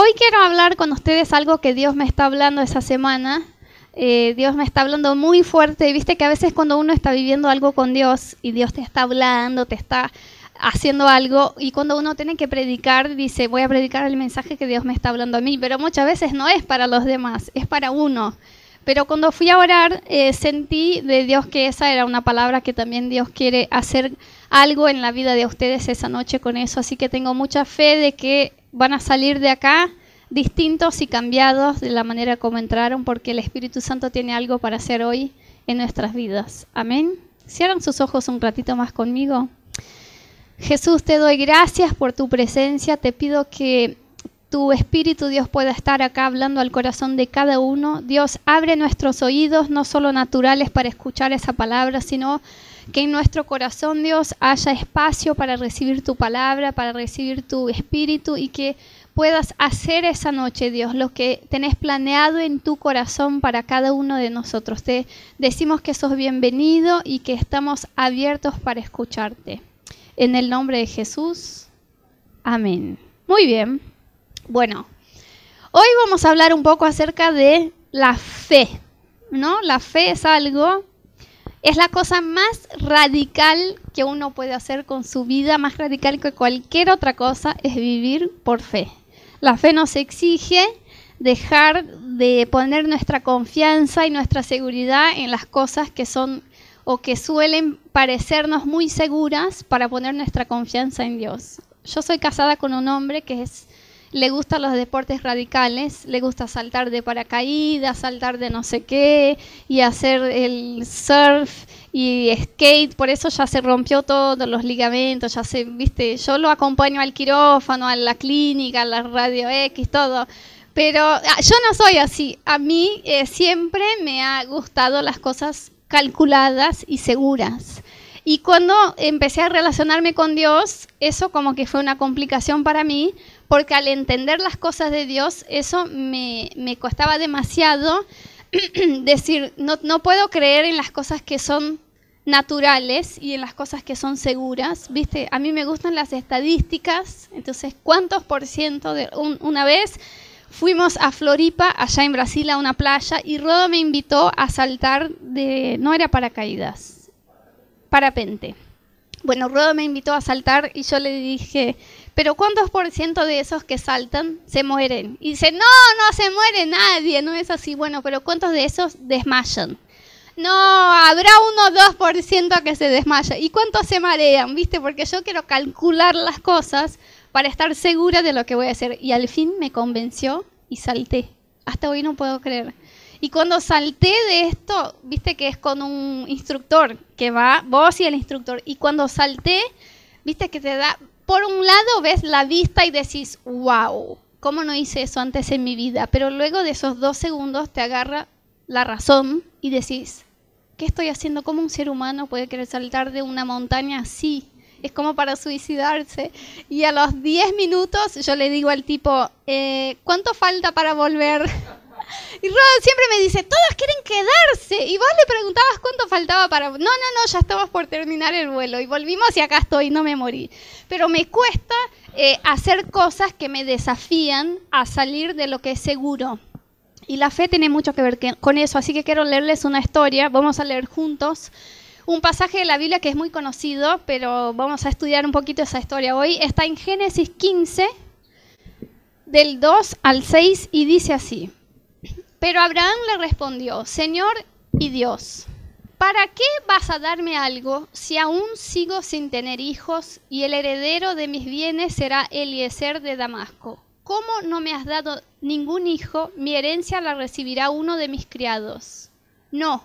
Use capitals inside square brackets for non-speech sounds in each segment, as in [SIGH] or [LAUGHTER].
Hoy quiero hablar con ustedes algo que Dios me está hablando esa semana. Eh, Dios me está hablando muy fuerte. Viste que a veces cuando uno está viviendo algo con Dios y Dios te está hablando, te está haciendo algo y cuando uno tiene que predicar, dice, voy a predicar el mensaje que Dios me está hablando a mí, pero muchas veces no es para los demás, es para uno. Pero cuando fui a orar, eh, sentí de Dios que esa era una palabra que también Dios quiere hacer algo en la vida de ustedes esa noche con eso. Así que tengo mucha fe de que van a salir de acá distintos y cambiados de la manera como entraron, porque el Espíritu Santo tiene algo para hacer hoy en nuestras vidas. Amén. Cierran sus ojos un ratito más conmigo. Jesús, te doy gracias por tu presencia. Te pido que tu Espíritu, Dios, pueda estar acá hablando al corazón de cada uno. Dios, abre nuestros oídos, no solo naturales para escuchar esa palabra, sino que en nuestro corazón, Dios, haya espacio para recibir tu palabra, para recibir tu Espíritu y que puedas hacer esa noche, Dios, lo que tenés planeado en tu corazón para cada uno de nosotros. Te decimos que sos bienvenido y que estamos abiertos para escucharte. En el nombre de Jesús. Amén. Muy bien. Bueno, hoy vamos a hablar un poco acerca de la fe, ¿no? La fe es algo, es la cosa más radical que uno puede hacer con su vida, más radical que cualquier otra cosa, es vivir por fe. La fe nos exige dejar de poner nuestra confianza y nuestra seguridad en las cosas que son o que suelen parecernos muy seguras para poner nuestra confianza en Dios. Yo soy casada con un hombre que es le gustan los deportes radicales, le gusta saltar de paracaídas, saltar de no sé qué y hacer el surf y skate, por eso ya se rompió todos los ligamentos, ya se, viste, yo lo acompaño al quirófano, a la clínica, a la radio X, todo. Pero ah, yo no soy así. A mí eh, siempre me ha gustado las cosas calculadas y seguras. Y cuando empecé a relacionarme con Dios, eso como que fue una complicación para mí, porque al entender las cosas de Dios, eso me, costaba demasiado [CLEARS THROAT] decir, no, no puedo creer en las cosas que son naturales y en las cosas que son seguras. Viste, a mí me gustan las estadísticas, entonces, ¿cuántos por ciento de una vez fuimos a Floripa, allá en Brasil, a una playa, y Rodo me invitó a saltar de, no era paracaídas, parapente. Bueno, Rodo me invitó a saltar y yo le dije, pero ¿cuántos por ciento de esos que saltan se mueren? Y dice, no, no se muere nadie, no es así. Bueno, pero ¿cuántos de esos desmayan? No, habrá uno o dos por ciento que se desmaya. ¿Y cuántos se marean? ¿Viste? Porque yo quiero calcular las cosas para estar segura de lo que voy a hacer. Y al fin me convenció y salté. Hasta hoy no puedo creer. Y cuando salté de esto, viste que es con un instructor, que va vos y el instructor. Y cuando salté, viste que te da, por un lado ves la vista y decís, wow, ¿cómo no hice eso antes en mi vida? Pero luego de esos dos segundos te agarra la razón y decís, ¿qué estoy haciendo? ¿Cómo un ser humano puede querer saltar de una montaña así? Es como para suicidarse. Y a los 10 minutos yo le digo al tipo, eh, ¿cuánto falta para volver? Y Rod siempre me dice, todos quieren quedarse. Y vos le preguntabas cuánto faltaba para... No, no, no, ya estamos por terminar el vuelo. Y volvimos y acá estoy, no me morí. Pero me cuesta eh, hacer cosas que me desafían a salir de lo que es seguro. Y la fe tiene mucho que ver con eso, así que quiero leerles una historia. Vamos a leer juntos un pasaje de la Biblia que es muy conocido, pero vamos a estudiar un poquito esa historia hoy. Está en Génesis 15, del 2 al 6, y dice así. Pero Abraham le respondió, Señor y Dios, ¿para qué vas a darme algo si aún sigo sin tener hijos y el heredero de mis bienes será Eliezer de Damasco? ¿Cómo no me has dado ningún hijo? Mi herencia la recibirá uno de mis criados. No,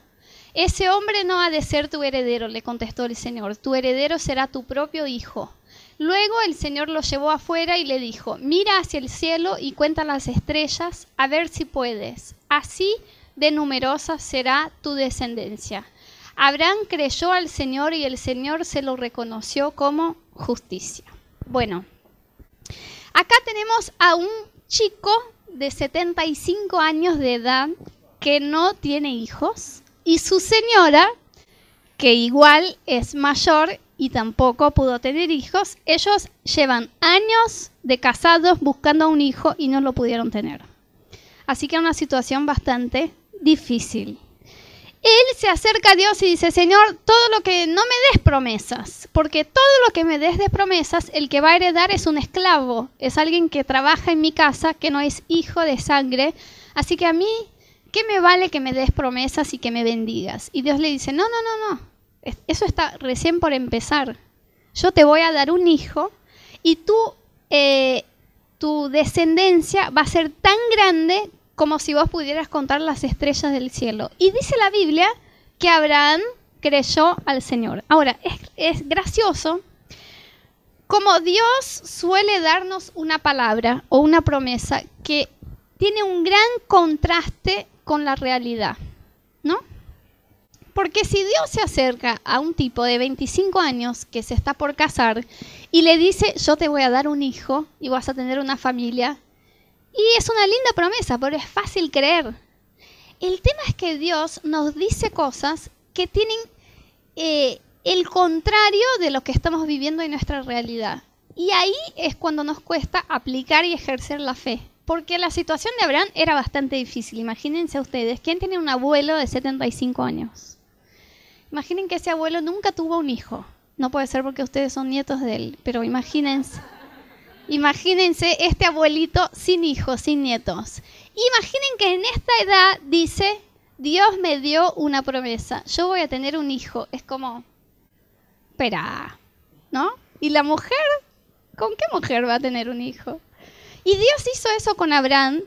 ese hombre no ha de ser tu heredero, le contestó el Señor, tu heredero será tu propio hijo. Luego el Señor lo llevó afuera y le dijo, mira hacia el cielo y cuenta las estrellas, a ver si puedes. Así de numerosa será tu descendencia. Abraham creyó al Señor y el Señor se lo reconoció como justicia. Bueno, acá tenemos a un chico de 75 años de edad que no tiene hijos y su señora, que igual es mayor y tampoco pudo tener hijos. Ellos llevan años de casados buscando a un hijo y no lo pudieron tener. Así que una situación bastante difícil. Él se acerca a Dios y dice, Señor, todo lo que no me des promesas, porque todo lo que me des de promesas, el que va a heredar es un esclavo, es alguien que trabaja en mi casa, que no es hijo de sangre. Así que a mí, ¿qué me vale que me des promesas y que me bendigas? Y Dios le dice, no, no, no, no, eso está recién por empezar. Yo te voy a dar un hijo y tú, eh, tu descendencia va a ser tan grande como si vos pudieras contar las estrellas del cielo. Y dice la Biblia que Abraham creyó al Señor. Ahora, es, gracioso como Dios suele darnos una palabra o una promesa que tiene un gran contraste con la realidad, ¿no? Porque si Dios se acerca a un tipo de 25 años que se está por casar y le dice, yo te voy a dar un hijo y vas a tener una familia, y es una linda promesa, pero es fácil creer. El tema es que Dios nos dice cosas que tienen eh, el contrario de lo que estamos viviendo en nuestra realidad. Y ahí es cuando nos cuesta aplicar y ejercer la fe. Porque la situación de Abraham era bastante difícil. Imagínense ustedes, ¿quién tiene un abuelo de 75 años? Imaginen que ese abuelo nunca tuvo un hijo. No puede ser porque ustedes son nietos de él, pero imagínense. Imagínense este abuelito sin hijos, sin nietos. Imaginen que en esta edad dice, Dios me dio una promesa, yo voy a tener un hijo. Es como, espera, ¿no? ¿Y la mujer? ¿Con qué mujer va a tener un hijo? Y Dios hizo eso con Abraham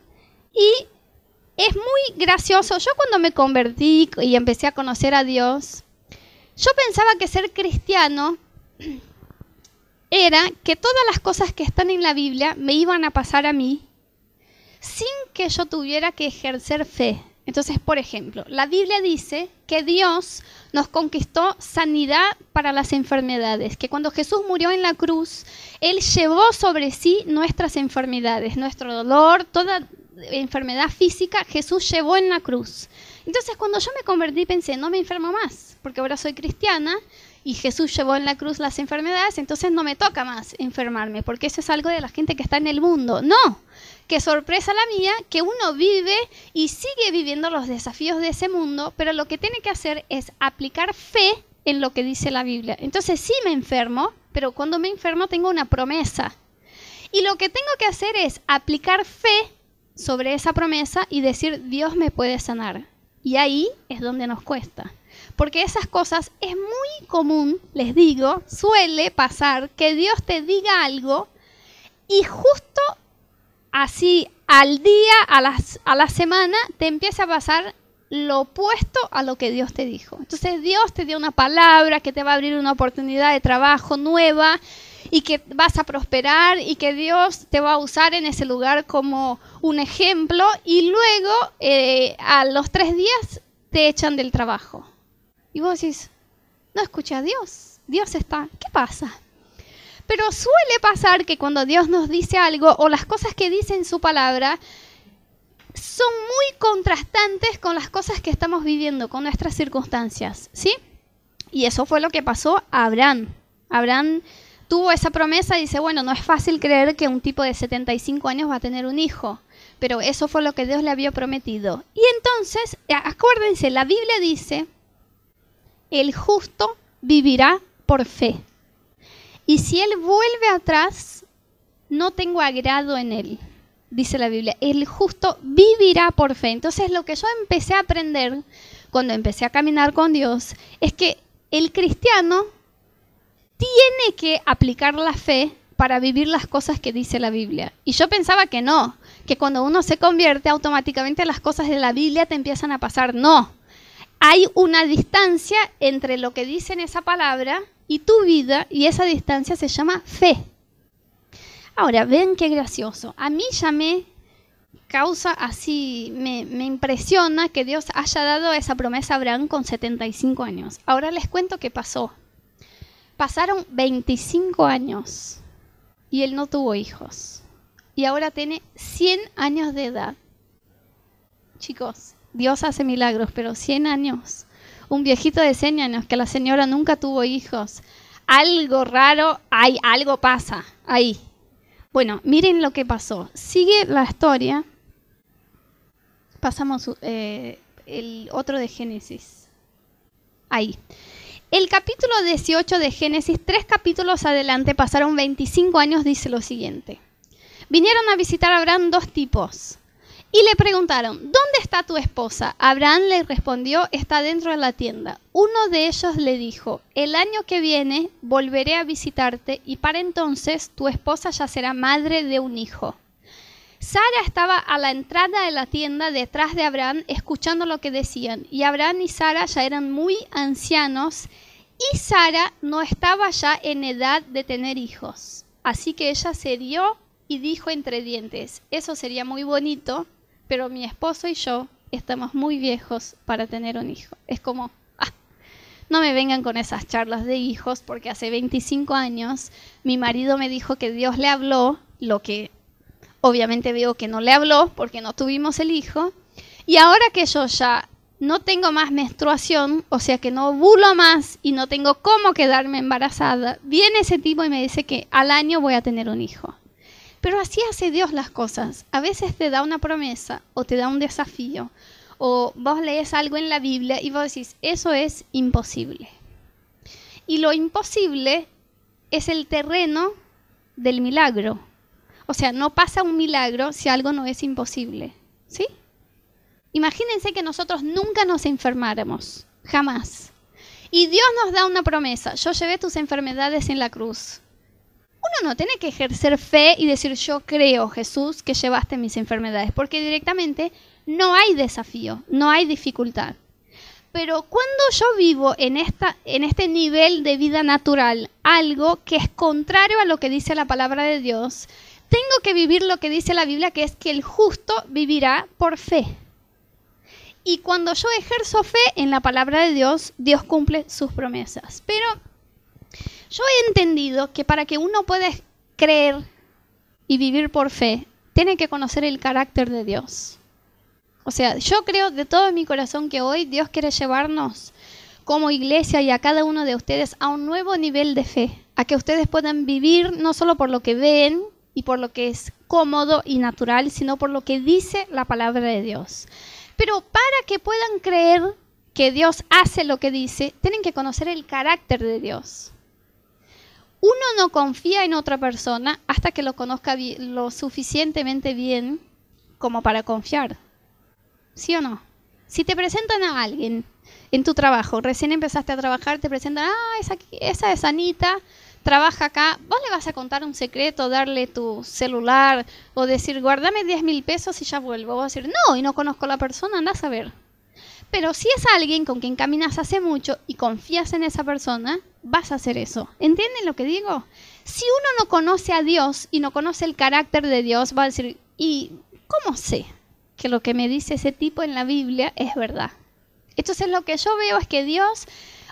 y es muy gracioso. Yo cuando me convertí y empecé a conocer a Dios, yo pensaba que ser cristiano era que todas las cosas que están en la Biblia me iban a pasar a mí sin que yo tuviera que ejercer fe. Entonces, por ejemplo, la Biblia dice que Dios nos conquistó sanidad para las enfermedades, que cuando Jesús murió en la cruz, Él llevó sobre sí nuestras enfermedades, nuestro dolor, toda enfermedad física, Jesús llevó en la cruz. Entonces, cuando yo me convertí, pensé, no me enfermo más, porque ahora soy cristiana y Jesús llevó en la cruz las enfermedades, entonces no me toca más enfermarme, porque eso es algo de la gente que está en el mundo. No, qué sorpresa la mía, que uno vive y sigue viviendo los desafíos de ese mundo, pero lo que tiene que hacer es aplicar fe en lo que dice la Biblia. Entonces sí me enfermo, pero cuando me enfermo tengo una promesa. Y lo que tengo que hacer es aplicar fe sobre esa promesa y decir, Dios me puede sanar. Y ahí es donde nos cuesta. Porque esas cosas es muy común, les digo, suele pasar que Dios te diga algo y justo así al día, a, las, a la semana, te empieza a pasar lo opuesto a lo que Dios te dijo. Entonces Dios te dio una palabra que te va a abrir una oportunidad de trabajo nueva y que vas a prosperar y que Dios te va a usar en ese lugar como un ejemplo y luego eh, a los tres días te echan del trabajo. Y vos decís, no escucha a Dios, Dios está, ¿qué pasa? Pero suele pasar que cuando Dios nos dice algo o las cosas que dice en su palabra son muy contrastantes con las cosas que estamos viviendo, con nuestras circunstancias, ¿sí? Y eso fue lo que pasó a Abraham. Abraham tuvo esa promesa y dice, bueno, no es fácil creer que un tipo de 75 años va a tener un hijo, pero eso fue lo que Dios le había prometido. Y entonces, acuérdense, la Biblia dice el justo vivirá por fe. Y si él vuelve atrás, no tengo agrado en él, dice la Biblia. El justo vivirá por fe. Entonces lo que yo empecé a aprender cuando empecé a caminar con Dios es que el cristiano tiene que aplicar la fe para vivir las cosas que dice la Biblia. Y yo pensaba que no, que cuando uno se convierte automáticamente las cosas de la Biblia te empiezan a pasar. No, hay una distancia entre lo que dice en esa palabra y tu vida, y esa distancia se llama fe. Ahora, ven qué gracioso. A mí ya me causa así, me, me, impresiona que Dios haya dado esa promesa a Abraham con 75 años. Ahora les cuento qué pasó. Pasaron 25 años y él no tuvo hijos. Y ahora tiene 100 años de edad. Chicos, Dios hace milagros, pero 100 años. Un viejito de 100 años que la señora nunca tuvo hijos. algo raro, hay algo pasa ahí. Bueno, miren lo que pasó. Sigue la historia. Pasamos eh, el otro de Génesis. Ahí. El capítulo 18 de Génesis, tres capítulos adelante, pasaron 25 años, dice lo siguiente. Vinieron a visitar a Abraham dos tipos y le preguntaron, ¿dónde está tu esposa? Abraham le respondió, está dentro de la tienda. Uno de ellos le dijo, el año que viene volveré a visitarte y para entonces tu esposa ya será madre de un hijo. Sara estaba a la entrada de la tienda detrás de Abraham escuchando lo que decían, y Abraham y Sara ya eran muy ancianos, y Sara no estaba ya en edad de tener hijos. Así que ella se dio y dijo entre dientes, eso sería muy bonito, pero mi esposo y yo estamos muy viejos para tener un hijo. Es como, ah, no me vengan con esas charlas de hijos, porque hace 25 años mi marido me dijo que Dios le habló, lo que obviamente veo que no le habló porque no tuvimos el hijo. Y ahora que yo ya no tengo más menstruación, o sea que no ovulo más y no tengo cómo quedarme embarazada, viene ese tipo y me dice que al año voy a tener un hijo. Pero así hace Dios las cosas. A veces te da una promesa o te da un desafío. O vos lees algo en la Biblia y vos decís, eso es imposible. Y lo imposible es el terreno del milagro. O sea, no pasa un milagro si algo no es imposible. ¿Sí? Imagínense que nosotros nunca nos enfermáramos, jamás. Y Dios nos da una promesa, yo llevé tus enfermedades en la cruz. Uno no tiene que ejercer fe y decir yo creo, Jesús, que llevaste mis enfermedades, porque directamente no hay desafío, no hay dificultad. Pero cuando yo vivo en, esta, en este nivel de vida natural, algo que es contrario a lo que dice la palabra de Dios, tengo que vivir lo que dice la Biblia, que es que el justo vivirá por fe. Y cuando yo ejerzo fe en la palabra de Dios, Dios cumple sus promesas. Pero yo he entendido que para que uno pueda creer y vivir por fe, tiene que conocer el carácter de Dios. O sea, yo creo de todo mi corazón que hoy Dios quiere llevarnos como iglesia y a cada uno de ustedes a un nuevo nivel de fe, a que ustedes puedan vivir no solo por lo que ven, y por lo que es cómodo y natural, sino por lo que dice la palabra de Dios. Pero para que puedan creer que Dios hace lo que dice, tienen que conocer el carácter de Dios. Uno no confía en otra persona hasta que lo conozca lo suficientemente bien como para confiar. ¿Sí o no? Si te presentan a alguien en tu trabajo, recién empezaste a trabajar, te presentan, ah, esa, es Anita, trabaja acá, vos le vas a contar un secreto, darle tu celular o decir, guárdame 10 mil pesos y ya vuelvo. Vos a decir, no, y no conozco a la persona, andás a ver. Pero si es alguien con quien caminas hace mucho y confías en esa persona, vas a hacer eso. ¿Entienden lo que digo? Si uno no conoce a Dios y no conoce el carácter de Dios, va a decir, ¿y cómo sé que lo que me dice ese tipo en la Biblia es verdad? Entonces lo que yo veo es que Dios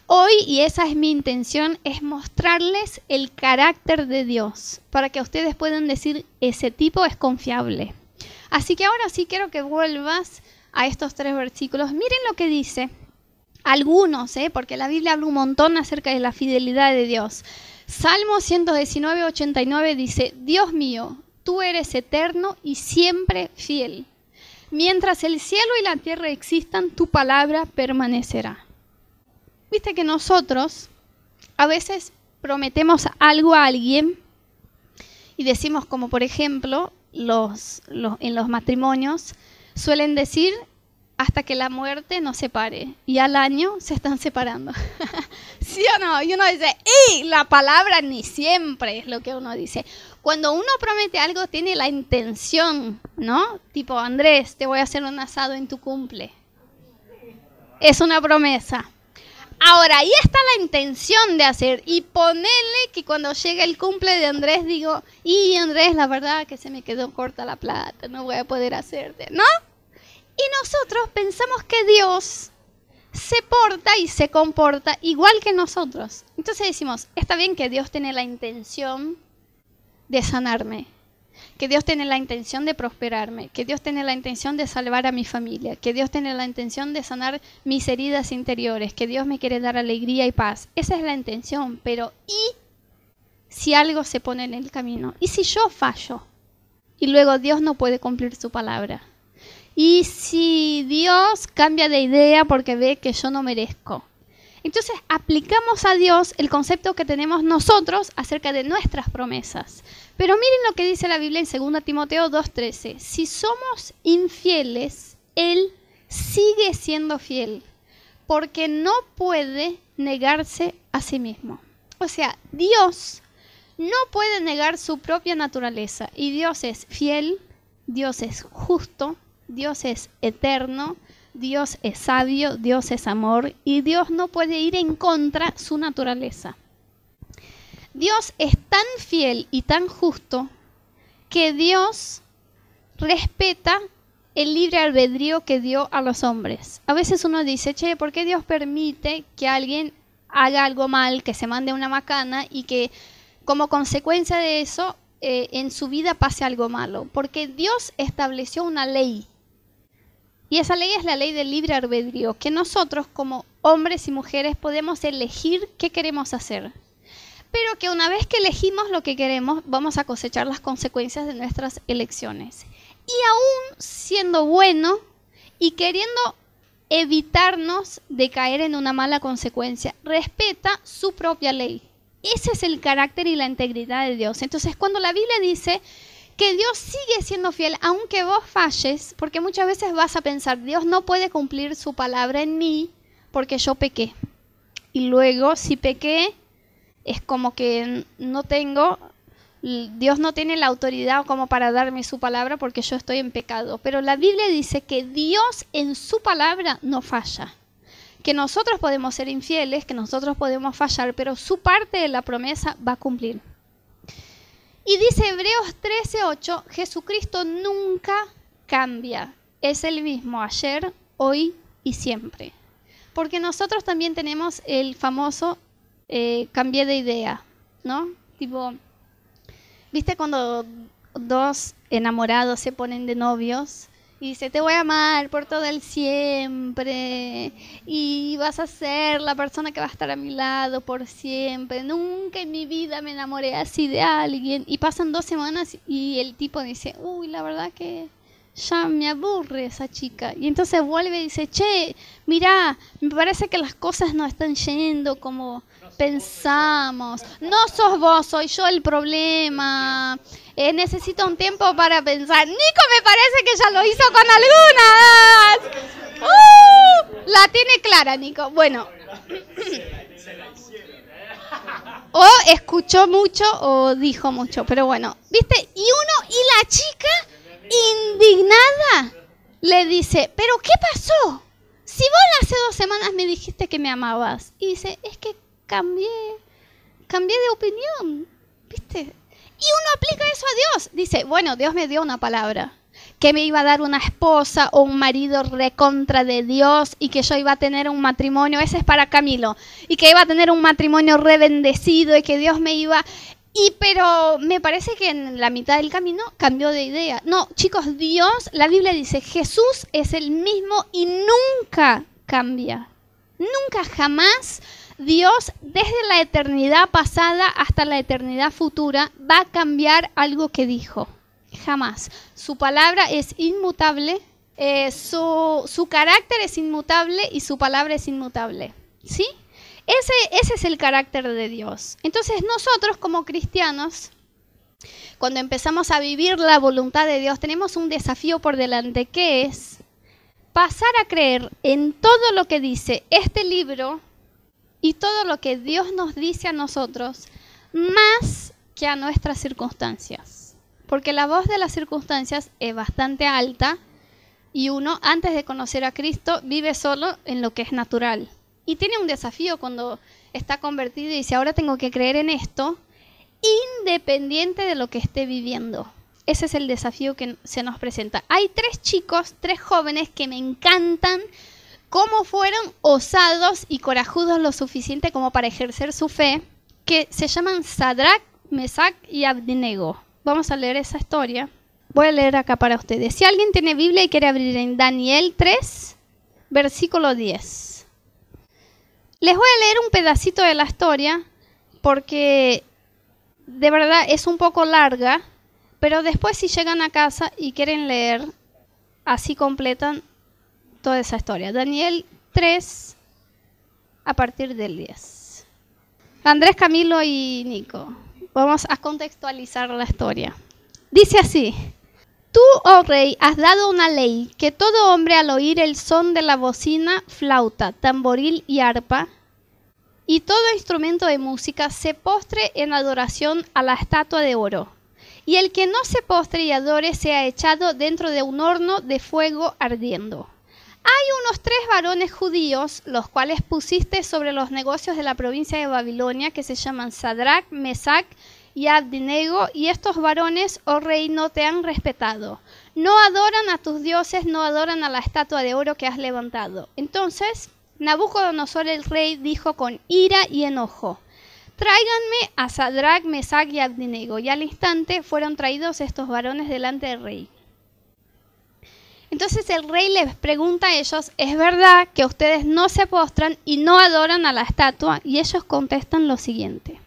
Hoy, y esa es mi intención, es mostrarles el carácter de Dios, para que ustedes puedan decir, ese tipo es confiable. Así que ahora sí quiero que vuelvas a estos tres versículos. Miren lo que dice. Algunos, ¿eh? porque la Biblia habla un montón acerca de la fidelidad de Dios. Salmo 119, 89 dice, Dios mío, tú eres eterno y siempre fiel. Mientras el cielo y la tierra existan, tu palabra permanecerá. Viste que nosotros a veces prometemos algo a alguien y decimos como por ejemplo los, en los matrimonios suelen decir hasta que la muerte nos separe y al año se están separando. [LAUGHS] ¿Sí o no? Y uno dice, y la palabra ni siempre es lo que uno dice. Cuando uno promete algo tiene la intención, ¿no? Tipo, Andrés, te voy a hacer un asado en tu cumple. Es una promesa. Ahora, ahí está la intención de hacer. Y ponerle que cuando llegue el cumple de Andrés digo, y Andrés, la verdad que se me quedó corta la plata, no voy a poder hacerte, ¿no? Y nosotros pensamos que Dios se porta y se comporta igual que nosotros. Entonces decimos, está bien que Dios tiene la intención de sanarme, que Dios tiene la intención de prosperarme, que Dios tiene la intención de salvar a mi familia, que Dios tiene la intención de sanar mis heridas interiores, que Dios me quiere dar alegría y paz. Esa es la intención, pero ¿y si algo se pone en el camino? ¿Y si yo fallo? Y luego Dios no puede cumplir su palabra. ¿Y si Dios cambia de idea porque ve que yo no merezco? Entonces aplicamos a Dios el concepto que tenemos nosotros acerca de nuestras promesas. Pero miren lo que dice la Biblia en 2 Timoteo 2.13. Si somos infieles, Él sigue siendo fiel, porque no puede negarse a sí mismo. O sea, Dios no puede negar su propia naturaleza. Y Dios es fiel, Dios es justo, Dios es eterno, Dios es sabio, Dios es amor y Dios no puede ir en contra su naturaleza. Dios es tan fiel y tan justo que Dios respeta el libre albedrío que dio a los hombres. A veces uno dice, che, ¿por qué Dios permite que alguien haga algo mal, que se mande una macana y que como consecuencia de eso eh, en su vida pase algo malo? Porque Dios estableció una ley y esa ley es la ley del libre albedrío, que nosotros como hombres y mujeres podemos elegir qué queremos hacer. Pero que una vez que elegimos lo que queremos, vamos a cosechar las consecuencias de nuestras elecciones. Y aún siendo bueno y queriendo evitarnos de caer en una mala consecuencia, respeta su propia ley. Ese es el carácter y la integridad de Dios. Entonces, cuando la Biblia dice que Dios sigue siendo fiel, aunque vos falles, porque muchas veces vas a pensar, Dios no puede cumplir su palabra en mí porque yo pequé. Y luego, si pequé, es como que no tengo, Dios no tiene la autoridad como para darme su palabra porque yo estoy en pecado. Pero la Biblia dice que Dios en su palabra no falla. Que nosotros podemos ser infieles, que nosotros podemos fallar, pero su parte de la promesa va a cumplir. Y dice Hebreos 13:8, Jesucristo nunca cambia, es el mismo ayer, hoy y siempre. Porque nosotros también tenemos el famoso eh, cambié de idea, ¿no? Tipo, ¿viste cuando dos enamorados se ponen de novios y dice, te voy a amar por todo el siempre y vas a ser la persona que va a estar a mi lado por siempre. Nunca en mi vida me enamoré así de alguien. Y pasan dos semanas y el tipo dice, uy, la verdad que ya me aburre esa chica. Y entonces vuelve y dice, che, mira, me parece que las cosas no están yendo como pensamos. No sos vos, soy yo el problema. Eh, necesito un tiempo para pensar. Nico me parece que ya lo hizo con algunas. ¡Uh! la tiene clara, Nico. Bueno. [CLEARS THROAT] o escuchó mucho o dijo mucho, pero bueno. ¿Viste? Y uno, y la chica, indignada, le dice, ¿pero qué pasó? Si vos hace dos semanas me dijiste que me amabas. Y dice, es que cambié, cambié de opinión, ¿viste? Y uno aplica eso a Dios. Dice, bueno, Dios me dio una palabra, que me iba a dar una esposa o un marido recontra de Dios y que yo iba a tener un matrimonio, ese es para Camilo, y que iba a tener un matrimonio rebendecido y que Dios me iba... Y pero me parece que en la mitad del camino cambió de idea. No, chicos, Dios, la Biblia dice, Jesús es el mismo y nunca cambia. Nunca jamás Dios desde la eternidad pasada hasta la eternidad futura va a cambiar algo que dijo. Jamás. Su palabra es inmutable, eh, su, su, carácter es inmutable y su palabra es inmutable. ¿Sí? Ese, ese es el carácter de Dios. Entonces nosotros como cristianos, cuando empezamos a vivir la voluntad de Dios, tenemos un desafío por delante que es pasar a creer en todo lo que dice este libro y todo lo que Dios nos dice a nosotros más que a nuestras circunstancias. Porque la voz de las circunstancias es bastante alta y uno antes de conocer a Cristo vive solo en lo que es natural. Y tiene un desafío cuando está convertido y dice, ahora tengo que creer en esto, independiente de lo que esté viviendo. Ese es el desafío que se nos presenta. Hay tres chicos, tres jóvenes que me encantan cómo fueron osados y corajudos lo suficiente como para ejercer su fe, que se llaman Sadrach, Mesach y Abednego. vamos a leer esa historia. Voy a leer acá para ustedes. Si alguien tiene Biblia y quiere abrir en Daniel 3, versículo 10. Les voy a leer un pedacito de la historia porque de verdad es un poco larga, pero después si llegan a casa y quieren leer, así completan toda esa historia. Daniel 3, a partir del 10. Andrés, Camilo y Nico, vamos a contextualizar la historia. Dice así, Tú, oh rey, has dado una ley que todo hombre al oír el son de la bocina, flauta, tamboril y arpa, y todo instrumento de música se postre en adoración a la estatua de oro. Y el que no se postre y adore sea echado dentro de un horno de fuego ardiendo. Hay unos tres varones judíos, los cuales pusiste sobre los negocios de la provincia de Babilonia, que se llaman Sadrach, Mesach y Abdinego, y estos varones, oh rey, no te han respetado. No adoran a tus dioses, no adoran a la estatua de oro que has levantado. Entonces, Nabucodonosor el rey dijo con ira y enojo, Tráiganme a Sadrach, Mesach y Abdinego. Y al instante fueron traídos estos varones delante del rey. Entonces el rey les pregunta a ellos, ¿es verdad que ustedes no se postran y no adoran a la estatua? Y ellos contestan lo siguiente.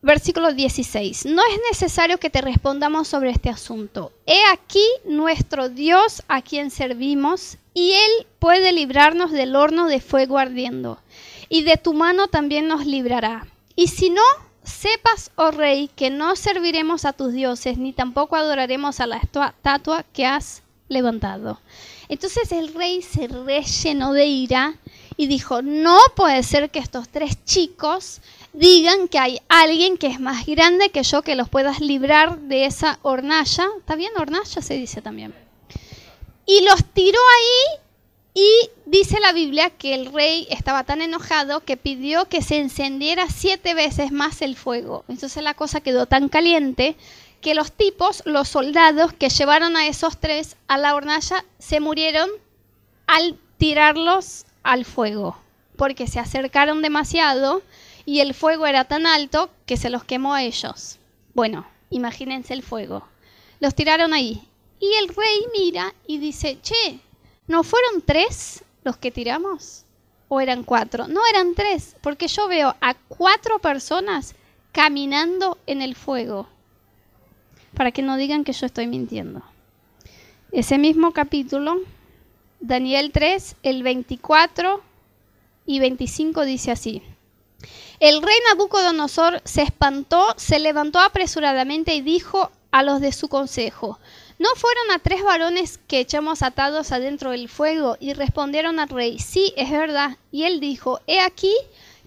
Versículo 16. No es necesario que te respondamos sobre este asunto. He aquí nuestro Dios a quien servimos, y Él puede librarnos del horno de fuego ardiendo, y de tu mano también nos librará. Y si no, sepas, oh rey, que no serviremos a tus dioses, ni tampoco adoraremos a la estatua que has levantado. Entonces el rey se rellenó de ira y dijo, no puede ser que estos tres chicos digan que hay alguien que es más grande que yo que los puedas librar de esa hornalla. ¿Está bien? Hornalla se dice también. Y los tiró ahí y dice la Biblia que el rey estaba tan enojado que pidió que se encendiera siete veces más el fuego. Entonces la cosa quedó tan caliente que los tipos, los soldados que llevaron a esos tres a la hornalla, se murieron al tirarlos al fuego, porque se acercaron demasiado y el fuego era tan alto que se los quemó a ellos. Bueno, imagínense el fuego. Los tiraron ahí. Y el rey mira y dice, che, ¿no fueron tres los que tiramos? ¿O eran cuatro? No, eran tres, porque yo veo a cuatro personas caminando en el fuego. Para que no digan que yo estoy mintiendo. Ese mismo capítulo, Daniel 3, el 24 y 25 dice así. El rey Nabucodonosor se espantó, se levantó apresuradamente y dijo a los de su consejo, ¿no fueron a tres varones que echamos atados adentro del fuego? Y respondieron al rey, sí, es verdad. Y él dijo, he aquí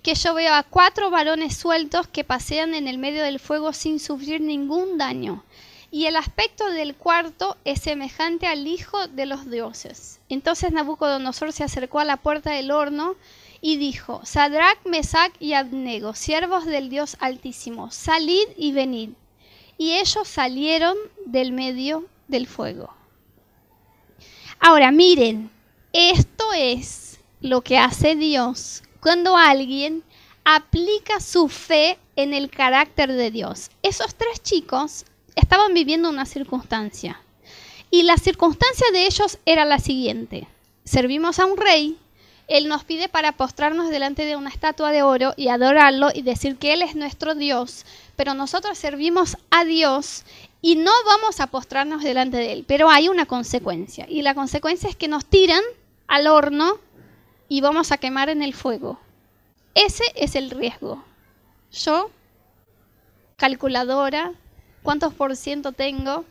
que yo veo a cuatro varones sueltos que pasean en el medio del fuego sin sufrir ningún daño. Y el aspecto del cuarto es semejante al hijo de los dioses. Entonces Nabucodonosor se acercó a la puerta del horno y dijo, Sadrach, Mesach y Abnego, siervos del Dios Altísimo, salid y venid. Y ellos salieron del medio del fuego. Ahora miren, esto es lo que hace Dios cuando alguien aplica su fe en el carácter de Dios. Esos tres chicos estaban viviendo una circunstancia. Y la circunstancia de ellos era la siguiente. Servimos a un rey él nos pide para postrarnos delante de una estatua de oro y adorarlo y decir que Él es nuestro Dios, pero nosotros servimos a Dios y no vamos a postrarnos delante de Él, pero hay una consecuencia y la consecuencia es que nos tiran al horno y vamos a quemar en el fuego. Ese es el riesgo. Yo, calculadora, ¿cuántos por ciento tengo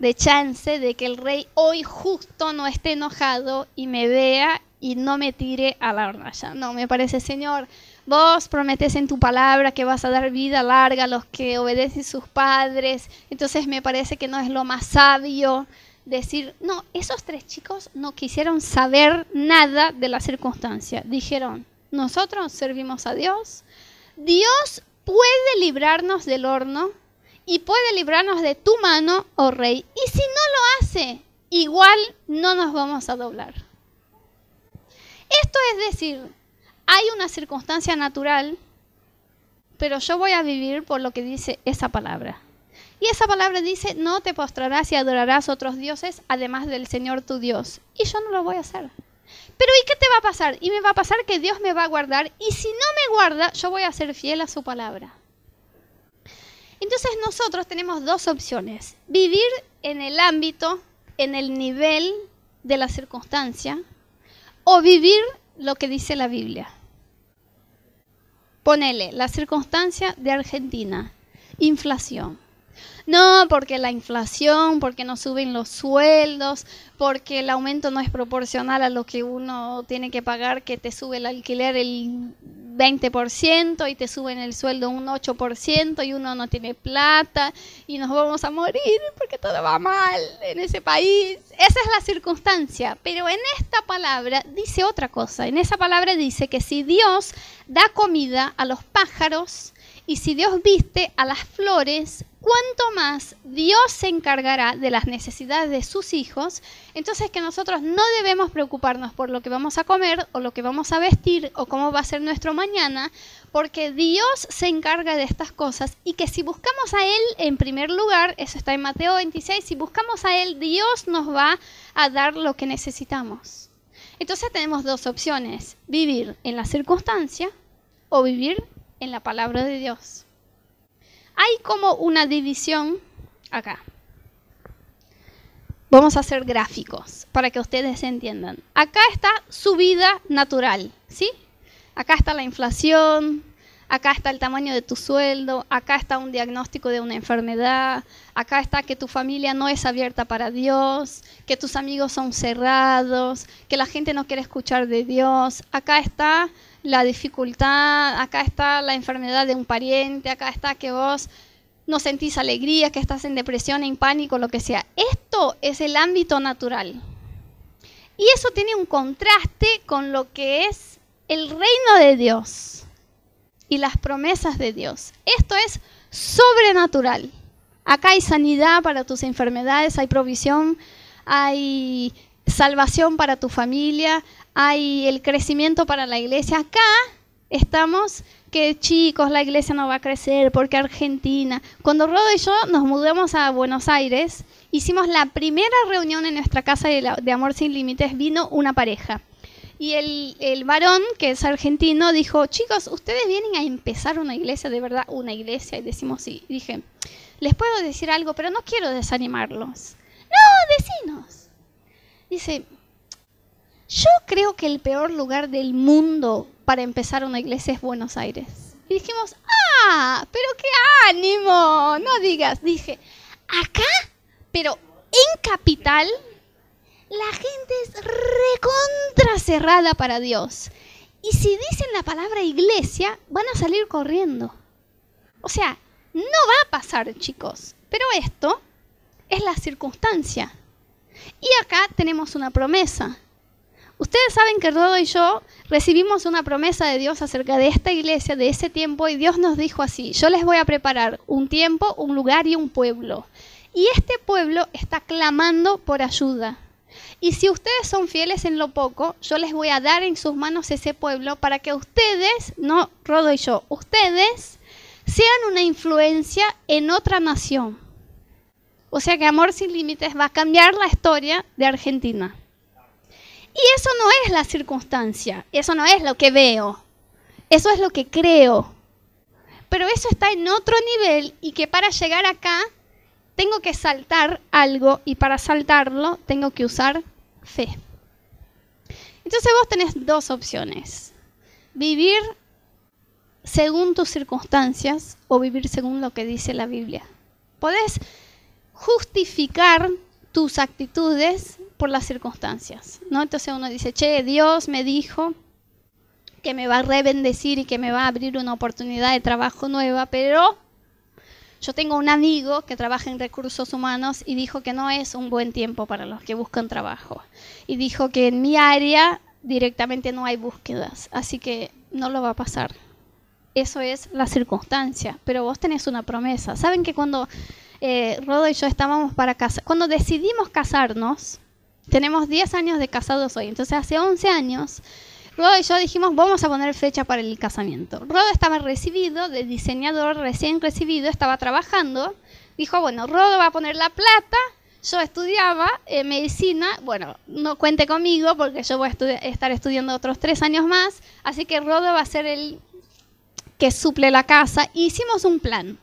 de chance de que el rey hoy justo no esté enojado y me vea y no me tire a la hornalla. No, me parece, Señor, vos prometes en tu palabra que vas a dar vida larga a los que obedecen sus padres. Entonces me parece que no es lo más sabio decir, no, esos tres chicos no quisieron saber nada de la circunstancia. Dijeron, nosotros servimos a Dios. Dios puede librarnos del horno y puede librarnos de tu mano, oh rey. Y si no lo hace, igual no nos vamos a doblar. Esto es decir, hay una circunstancia natural, pero yo voy a vivir por lo que dice esa palabra. Y esa palabra dice, no te postrarás y adorarás otros dioses además del Señor tu Dios. Y yo no lo voy a hacer. Pero ¿y qué te va a pasar? Y me va a pasar que Dios me va a guardar y si no me guarda, yo voy a ser fiel a su palabra. Entonces nosotros tenemos dos opciones. Vivir en el ámbito, en el nivel de la circunstancia o vivir lo que dice la Biblia. Ponele la circunstancia de Argentina, inflación. No, porque la inflación, porque no suben los sueldos, porque el aumento no es proporcional a lo que uno tiene que pagar, que te sube el alquiler el 20% y te suben el sueldo un 8% y uno no tiene plata y nos vamos a morir porque todo va mal en ese país. Esa es la circunstancia. Pero en esta palabra dice otra cosa. En esa palabra dice que si Dios da comida a los pájaros, y si Dios viste a las flores, ¿cuánto más Dios se encargará de las necesidades de sus hijos? Entonces que nosotros no debemos preocuparnos por lo que vamos a comer o lo que vamos a vestir o cómo va a ser nuestro mañana, porque Dios se encarga de estas cosas y que si buscamos a Él en primer lugar, eso está en Mateo 26, si buscamos a Él, Dios nos va a dar lo que necesitamos. Entonces tenemos dos opciones, vivir en la circunstancia o vivir en la palabra de Dios. Hay como una división acá. Vamos a hacer gráficos para que ustedes entiendan. Acá está su vida natural, ¿sí? Acá está la inflación, acá está el tamaño de tu sueldo, acá está un diagnóstico de una enfermedad, acá está que tu familia no es abierta para Dios, que tus amigos son cerrados, que la gente no quiere escuchar de Dios, acá está la dificultad, acá está la enfermedad de un pariente, acá está que vos no sentís alegría, que estás en depresión, en pánico, lo que sea. Esto es el ámbito natural. Y eso tiene un contraste con lo que es el reino de Dios y las promesas de Dios. Esto es sobrenatural. Acá hay sanidad para tus enfermedades, hay provisión, hay salvación para tu familia, hay el crecimiento para la iglesia. Acá estamos que chicos, la iglesia no va a crecer porque Argentina. Cuando Rodo y yo nos mudamos a Buenos Aires, hicimos la primera reunión en nuestra casa de, Amor Sin Límites, vino una pareja. Y el, el, varón, que es argentino, dijo, chicos, ustedes vienen a empezar una iglesia, de verdad, una iglesia. Y decimos, sí. Y dije, les puedo decir algo, pero no quiero desanimarlos. No, decinos. Dice, yo creo que el peor lugar del mundo para empezar una iglesia es Buenos Aires. Y dijimos, ah, pero qué ánimo, no digas. Dije, acá, pero en capital, la gente es recontra cerrada para Dios. Y si dicen la palabra iglesia, van a salir corriendo. O sea, no va a pasar, chicos. Pero esto es la circunstancia. Y acá tenemos una promesa. Ustedes saben que Rodo y yo recibimos una promesa de Dios acerca de esta iglesia, de ese tiempo, y Dios nos dijo así, yo les voy a preparar un tiempo, un lugar y un pueblo. Y este pueblo está clamando por ayuda. Y si ustedes son fieles en lo poco, yo les voy a dar en sus manos ese pueblo para que ustedes, no Rodo y yo, ustedes sean una influencia en otra nación. O sea que Amor sin Límites va a cambiar la historia de Argentina. Y eso no es la circunstancia, eso no es lo que veo, eso es lo que creo. Pero eso está en otro nivel y que para llegar acá tengo que saltar algo y para saltarlo tengo que usar fe. Entonces vos tenés dos opciones. Vivir según tus circunstancias o vivir según lo que dice la Biblia. Podés justificar tus actitudes por las circunstancias, ¿no? Entonces uno dice, che, Dios me dijo que me va a rebendecir y que me va a abrir una oportunidad de trabajo nueva, pero yo tengo un amigo que trabaja en recursos humanos y dijo que no es un buen tiempo para los que buscan trabajo. Y dijo que en mi área directamente no hay búsquedas, así que no lo va a pasar. Eso es la circunstancia, pero vos tenés una promesa. ¿Saben que cuando eh, Rodo y yo estábamos para casar, cuando decidimos casarnos, tenemos 10 años de casados hoy, entonces hace 11 años, Rodo y yo dijimos, vamos a poner fecha para el casamiento. Rodo estaba recibido, de diseñador recién recibido, estaba trabajando, dijo, bueno, Rodo va a poner la plata, yo estudiaba eh, medicina, bueno, no cuente conmigo porque yo voy a estar estudiando otros tres años más, así que Rodo va a ser el que suple la casa. hicimos un plan.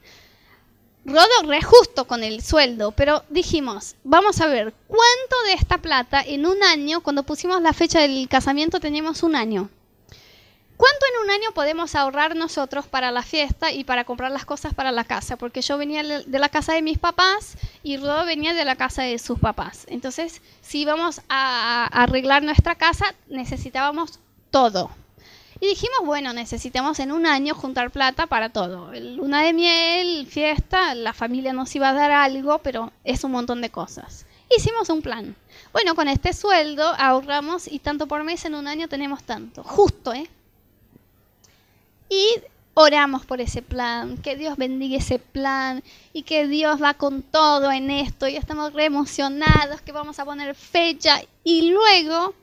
Rodo re justo con el sueldo, pero dijimos, vamos a ver, ¿cuánto de esta plata en un año, cuando pusimos la fecha del casamiento teníamos un año? ¿Cuánto en un año podemos ahorrar nosotros para la fiesta y para comprar las cosas para la casa? Porque yo venía de la casa de mis papás y Rodo venía de la casa de sus papás. Entonces, si íbamos a arreglar nuestra casa, necesitábamos todo. Y dijimos, bueno, necesitamos en un año juntar plata para todo. Luna de miel, fiesta, la familia nos iba a dar algo, pero es un montón de cosas. Hicimos un plan. Bueno, con este sueldo ahorramos y tanto por mes en un año tenemos tanto. Justo, ¿eh? Y oramos por ese plan, que Dios bendiga ese plan y que Dios va con todo en esto y estamos re emocionados, que vamos a poner fecha y luego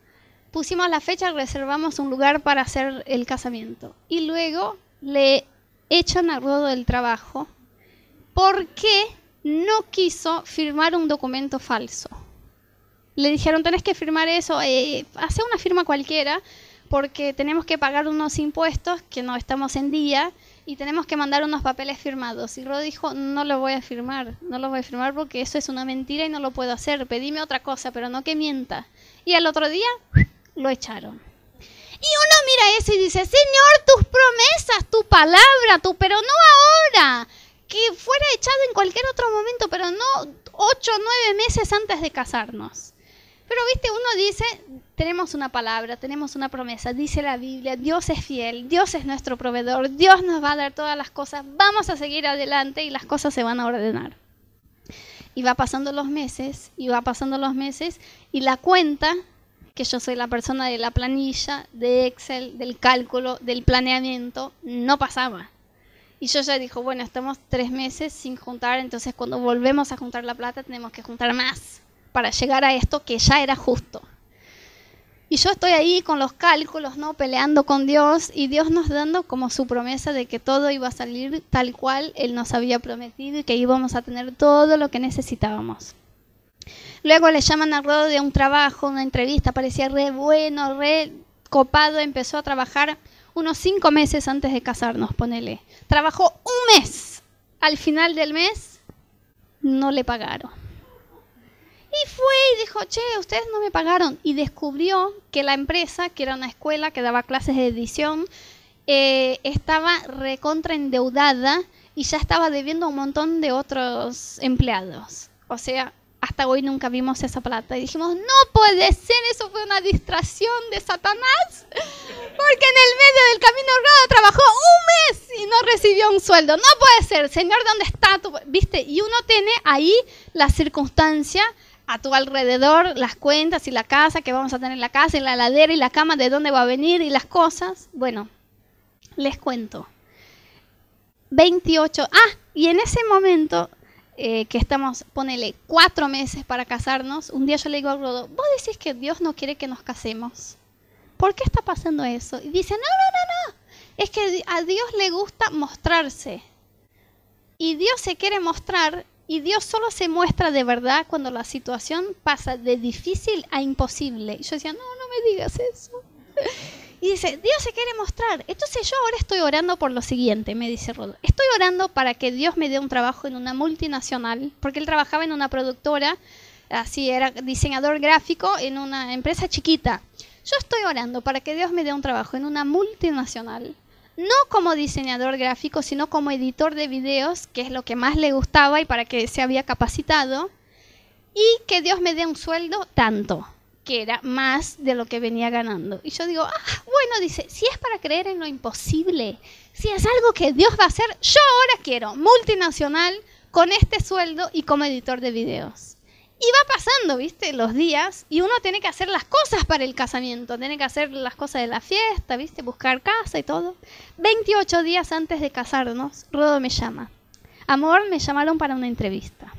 pusimos la fecha, reservamos un lugar para hacer el casamiento. Y luego le echan a Rodo del trabajo porque no quiso firmar un documento falso. Le dijeron, tenés que firmar eso, eh, hace una firma cualquiera, porque tenemos que pagar unos impuestos que no estamos en día y tenemos que mandar unos papeles firmados. Y Rodo dijo, no lo voy a firmar, no lo voy a firmar porque eso es una mentira y no lo puedo hacer, pedime otra cosa, pero no que mienta. Y al otro día lo echaron. Y uno mira eso y dice, Señor, tus promesas, tu palabra, tu, pero no ahora, que fuera echado en cualquier otro momento, pero no ocho nueve meses antes de casarnos. Pero viste, uno dice, tenemos una palabra, tenemos una promesa, dice la Biblia, Dios es fiel, Dios es nuestro proveedor, Dios nos va a dar todas las cosas, vamos a seguir adelante y las cosas se van a ordenar. Y va pasando los meses, y va pasando los meses, y la cuenta que yo soy la persona de la planilla, de Excel, del cálculo, del planeamiento, no pasaba. Y yo ya dijo, bueno, estamos tres meses sin juntar, entonces cuando volvemos a juntar la plata tenemos que juntar más para llegar a esto que ya era justo. Y yo estoy ahí con los cálculos, ¿no? Peleando con Dios y Dios nos dando como su promesa de que todo iba a salir tal cual Él nos había prometido y que íbamos a tener todo lo que necesitábamos. Luego le llaman a Rodo de un trabajo, una entrevista, parecía re bueno, re copado, empezó a trabajar unos cinco meses antes de casarnos, ponele. Trabajó un mes. Al final del mes no le pagaron. Y fue y dijo, che, ustedes no me pagaron. Y descubrió que la empresa, que era una escuela que daba clases de edición, eh, estaba recontra endeudada y ya estaba debiendo a un montón de otros empleados. O sea, hasta hoy nunca vimos esa plata. Y dijimos, no puede ser, eso fue una distracción de Satanás. Porque en el medio del camino Rodo trabajó un mes y no recibió un sueldo. No puede ser, Señor, ¿dónde está tu...? ¿Viste? Y uno tiene ahí la circunstancia a tu alrededor, las cuentas y la casa, que vamos a tener la casa y la ladera y la cama, de dónde va a venir y las cosas. Bueno, les cuento. 28. Ah, y en ese momento eh, que estamos, ponele, cuatro meses para casarnos, un día yo le digo a Rodo, vos decís que Dios no quiere que nos casemos. ¿Por qué está pasando eso? Y dice, no, no, no, no. Es que a Dios le gusta mostrarse. Y Dios se quiere mostrar y Dios solo se muestra de verdad cuando la situación pasa de difícil a imposible. Y yo decía, no, no me digas eso. [LAUGHS] Y dice, Dios se quiere mostrar. Entonces yo ahora estoy orando por lo siguiente, me dice Rodo. Estoy orando para que Dios me dé un trabajo en una multinacional, porque él trabajaba en una productora, así era diseñador gráfico en una empresa chiquita. Yo estoy orando para que Dios me dé un trabajo en una multinacional, no como diseñador gráfico, sino como editor de videos, que es lo que más le gustaba y para que se había capacitado, y que Dios me dé un sueldo tanto que era más de lo que venía ganando. Y yo digo, ah, bueno, dice, si es para creer en lo imposible, si es algo que Dios va a hacer, yo ahora quiero multinacional con este sueldo y como editor de videos. Y va pasando, viste, los días y uno tiene que hacer las cosas para el casamiento, tiene que hacer las cosas de la fiesta, viste, buscar casa y todo. 28 días antes de casarnos, Rodo me llama. Amor, me llamaron para una entrevista.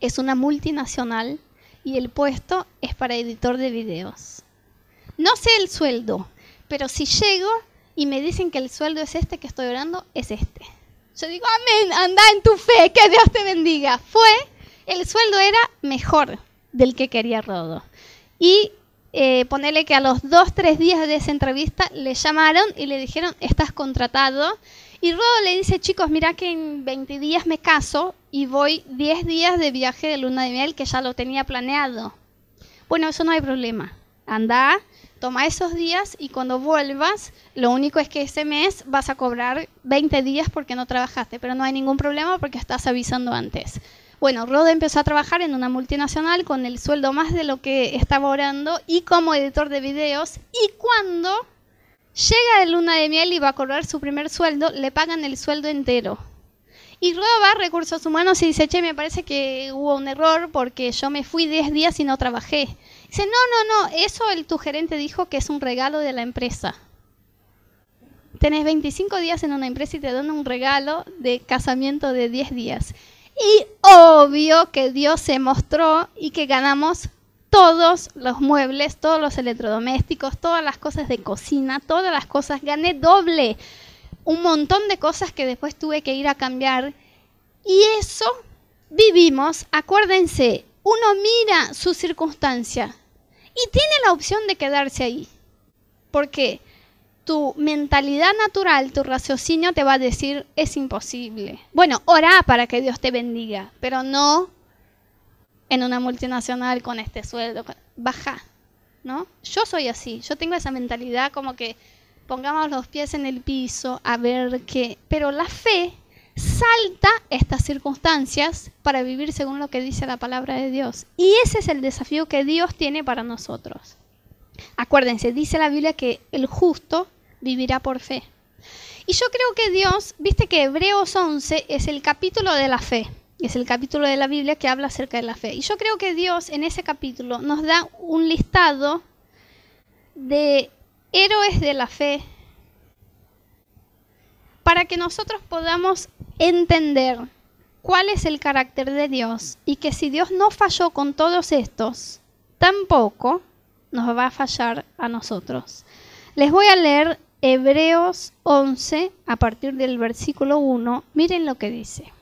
Es una multinacional y el puesto es para editor de videos. No sé el sueldo, pero si llego y me dicen que el sueldo es este que estoy orando, es este. Yo digo, amén, anda en tu fe, que Dios te bendiga. Fue, el sueldo era mejor del que quería Rodo. Y eh, ponerle que a los dos, tres días de esa entrevista le llamaron y le dijeron, estás contratado. Y Rodo le dice, chicos, mira que en 20 días me caso y voy 10 días de viaje de luna de miel que ya lo tenía planeado. Bueno, eso no hay problema. Anda, toma esos días y cuando vuelvas, lo único es que ese mes vas a cobrar 20 días porque no trabajaste, pero no hay ningún problema porque estás avisando antes. Bueno, Rode empezó a trabajar en una multinacional con el sueldo más de lo que estaba orando y como editor de videos. Y cuando llega de luna de miel y va a cobrar su primer sueldo, le pagan el sueldo entero. Y Rode va recursos humanos y dice, che, me parece que hubo un error porque yo me fui 10 días y no trabajé. Dice, no, no, no, eso el, tu gerente dijo que es un regalo de la empresa. Tenés 25 días en una empresa y te dan un regalo de casamiento de 10 días. Y obvio que Dios se mostró y que ganamos todos los muebles, todos los electrodomésticos, todas las cosas de cocina, todas las cosas. Gané doble. Un montón de cosas que después tuve que ir a cambiar. Y eso vivimos, acuérdense, uno mira su circunstancia y tiene la opción de quedarse ahí. ¿Por qué? tu mentalidad natural, tu raciocinio te va a decir, es imposible. Bueno, ora para que Dios te bendiga, pero no en una multinacional con este sueldo. Baja, ¿no? Yo soy así, yo tengo esa mentalidad como que pongamos los pies en el piso a ver qué... Pero la fe salta estas circunstancias para vivir según lo que dice la palabra de Dios. Y ese es el desafío que Dios tiene para nosotros. Acuérdense, dice la Biblia que el justo vivirá por fe. Y yo creo que Dios, viste que Hebreos 11 es el capítulo de la fe, es el capítulo de la Biblia que habla acerca de la fe. Y yo creo que Dios en ese capítulo nos da un listado de héroes de la fe para que nosotros podamos entender cuál es el carácter de Dios y que si Dios no falló con todos estos, tampoco nos va a fallar a nosotros. Les voy a leer Hebreos 11, a partir del versículo 1, miren lo que dice.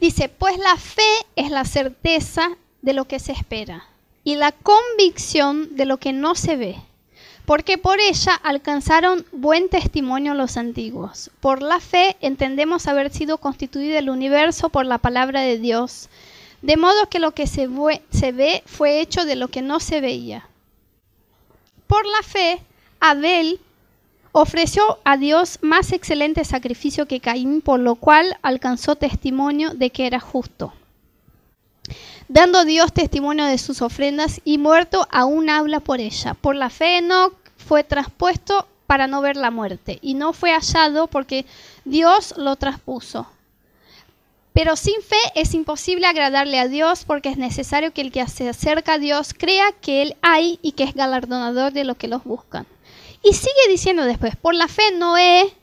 Dice, pues la fe es la certeza de lo que se espera y la convicción de lo que no se ve, porque por ella alcanzaron buen testimonio los antiguos. Por la fe entendemos haber sido constituido el universo por la palabra de Dios, de modo que lo que se, se ve fue hecho de lo que no se veía. Por la fe Abel ofreció a Dios más excelente sacrificio que Caín, por lo cual alcanzó testimonio de que era justo. Dando Dios testimonio de sus ofrendas y muerto aún habla por ella. Por la fe Enoch fue traspuesto para no ver la muerte y no fue hallado porque Dios lo traspuso. Pero sin fe es imposible agradarle a Dios porque es necesario que el que se acerca a Dios crea que Él hay y que es galardonador de los que los buscan. Y sigue diciendo después, por la fe Noé